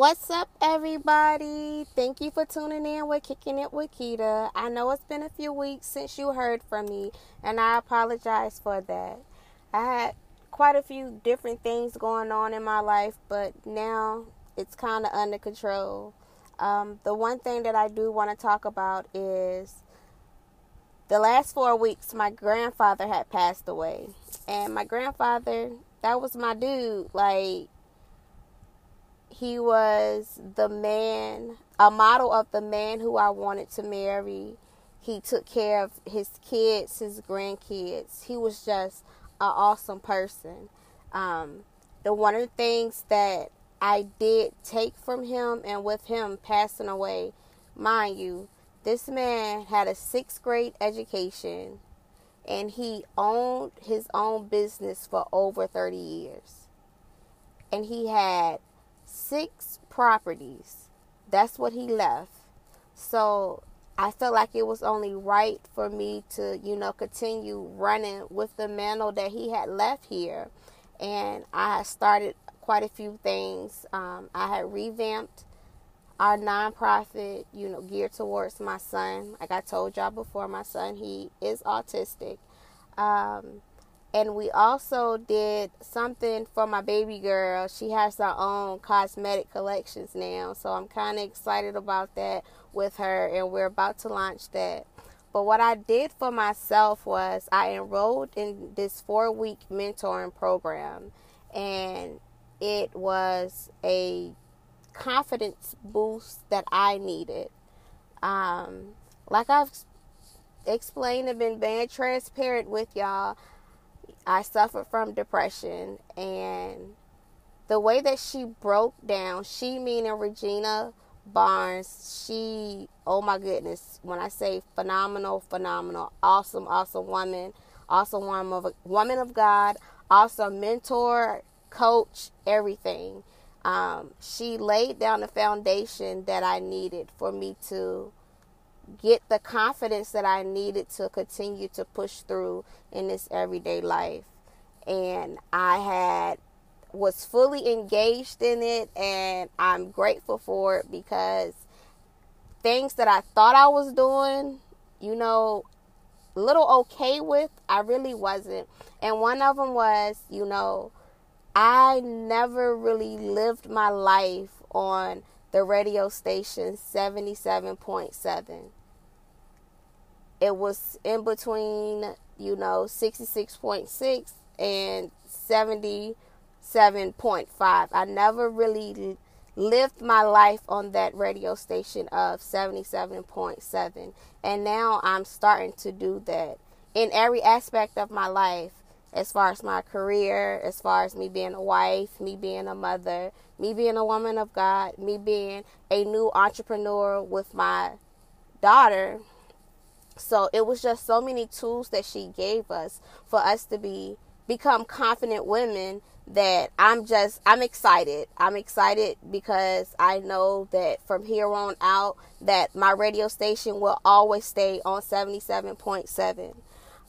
What's up, everybody? Thank you for tuning in with Kicking It with Kita. I know it's been a few weeks since you heard from me, and I apologize for that. I had quite a few different things going on in my life, but now it's kind of under control. Um, the one thing that I do want to talk about is the last four weeks, my grandfather had passed away. And my grandfather, that was my dude. Like, he was the man, a model of the man who I wanted to marry. He took care of his kids, his grandkids. He was just an awesome person. Um, the one of the things that I did take from him and with him passing away, mind you, this man had a sixth grade education and he owned his own business for over 30 years. And he had six properties. That's what he left. So I felt like it was only right for me to, you know, continue running with the mantle that he had left here. And I started quite a few things. Um, I had revamped our nonprofit, you know, geared towards my son. Like I told y'all before, my son, he is autistic. Um, and we also did something for my baby girl. She has her own cosmetic collections now. So I'm kind of excited about that with her. And we're about to launch that. But what I did for myself was I enrolled in this four week mentoring program. And it was a confidence boost that I needed. Um, like I've explained and been very transparent with y'all, I suffered from depression and the way that she broke down, she meaning Regina Barnes, she oh my goodness, when I say phenomenal, phenomenal, awesome, awesome woman, awesome woman of woman of God, awesome mentor, coach, everything. Um, she laid down the foundation that I needed for me to get the confidence that I needed to continue to push through in this everyday life. And I had was fully engaged in it and I'm grateful for it because things that I thought I was doing, you know, little okay with, I really wasn't. And one of them was, you know, I never really lived my life on the radio station 77.7. It was in between, you know, 66.6 and 77.5. I never really lived my life on that radio station of 77.7. And now I'm starting to do that in every aspect of my life as far as my career, as far as me being a wife, me being a mother, me being a woman of God, me being a new entrepreneur with my daughter. So it was just so many tools that she gave us for us to be become confident women that I'm just I'm excited. I'm excited because I know that from here on out that my radio station will always stay on 77.7.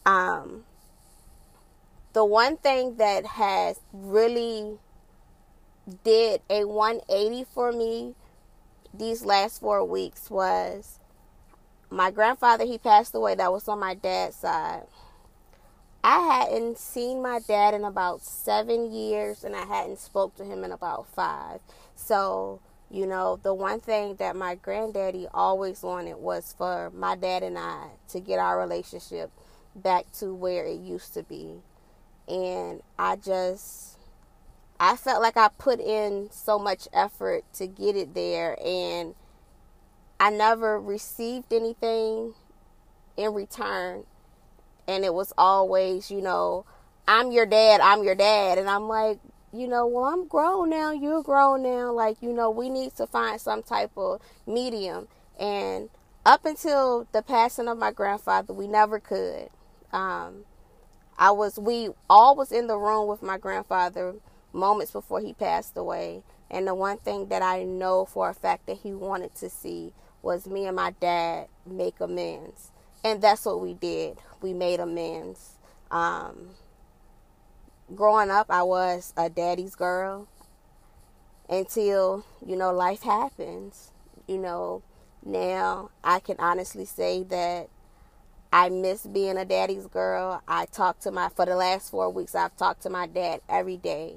Um the one thing that has really did a 180 for me these last four weeks was my grandfather he passed away. That was on my dad's side. I hadn't seen my dad in about seven years and i hadn't spoke to him in about five. So you know the one thing that my granddaddy always wanted was for my dad and i to get our relationship back to where it used to be. And I just I felt like I put in so much effort to get it there and I never received anything in return and it was always, you know, I'm your dad, I'm your dad and I'm like, you know, well, I'm grown now, you're grown now, like, you know, we need to find some type of medium and up until the passing of my grandfather, we never could. Um, I was we all was in the room with my grandfather moments before he passed away. And the one thing that I know for a fact that he wanted to see was me and my dad make amends. And that's what we did. We made amends. Um, growing up, I was a daddy's girl. until, you know, life happens. You know, now I can honestly say that I miss being a daddy's girl. I talk to my, for the last four weeks, I've talked to my dad every day,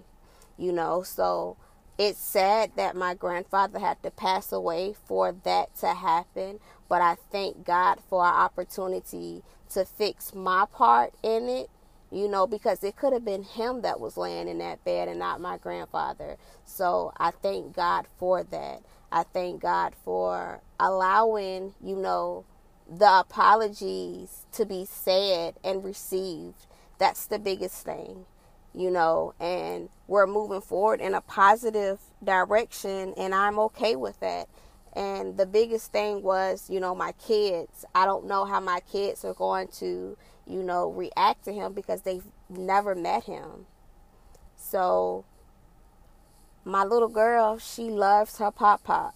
you know, so it's sad that my grandfather had to pass away for that to happen, but I thank God for our opportunity to fix my part in it, you know, because it could have been him that was laying in that bed and not my grandfather. So I thank God for that. I thank God for allowing, you know, the apologies to be said and received. That's the biggest thing you know, and we're moving forward in a positive direction, and I'm okay with that. And the biggest thing was, you know, my kids. I don't know how my kids are going to, you know, react to him because they've never met him. So, my little girl, she loves her pop pop.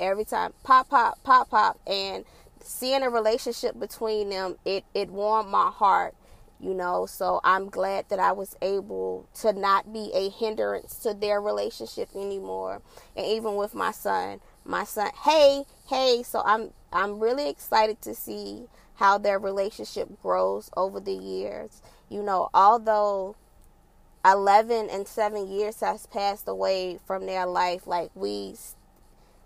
Every time, pop pop, pop pop. And seeing a relationship between them, it, it warmed my heart you know? So i'm glad that i was able to not be a hindrance to their relationship anymore. And even with my son my son hey hey. So i'm i'm really excited to see how their relationship grows over the years. You know although 11 and 7 years has passed away from their life like we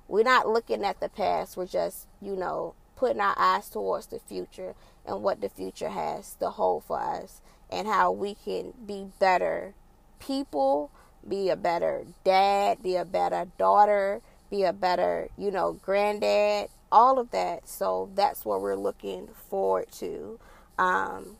we're not looking at the past. We're just you know putting our eyes towards the future and what the future has to hold for us and how we can be better people, be a better dad, be a better daughter, be a better, you know, granddad, all of that. So that's what we're looking forward to. Um,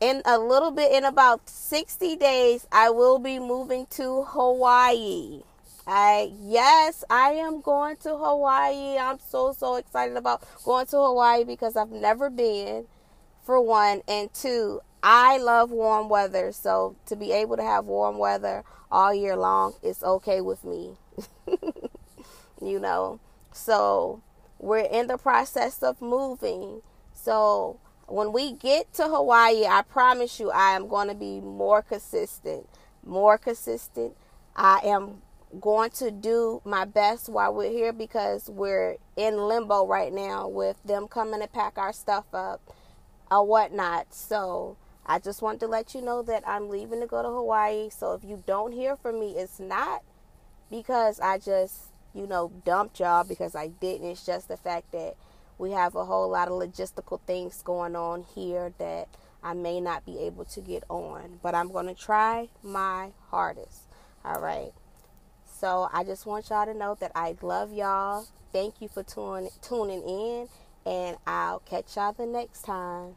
in a little bit, in about 60 days, I will be moving to Hawaii. Yes, I am going to Hawaii. I'm so so excited about going to Hawaii because I've never been for one and two, I love warm weather. So to be able to have warm weather all year long is okay with me. you know. So we're in the process of moving. So when we get to Hawaii, I promise you I am going to be more consistent. More consistent. I am going to do my best while we're here because we're in limbo right now with them coming to pack our stuff up or whatnot. So I just want to let you know that I'm leaving to go to Hawaii. So if you don't hear from me, it's not because I just, you know, dumped y'all because I didn't. It's just the fact that we have a whole lot of logistical things going on here that I may not be able to get on. But I'm going to try my hardest. All right. So I just want y'all to know that I love y'all. Thank you for tune, tuning in, and I'll catch y'all the next time.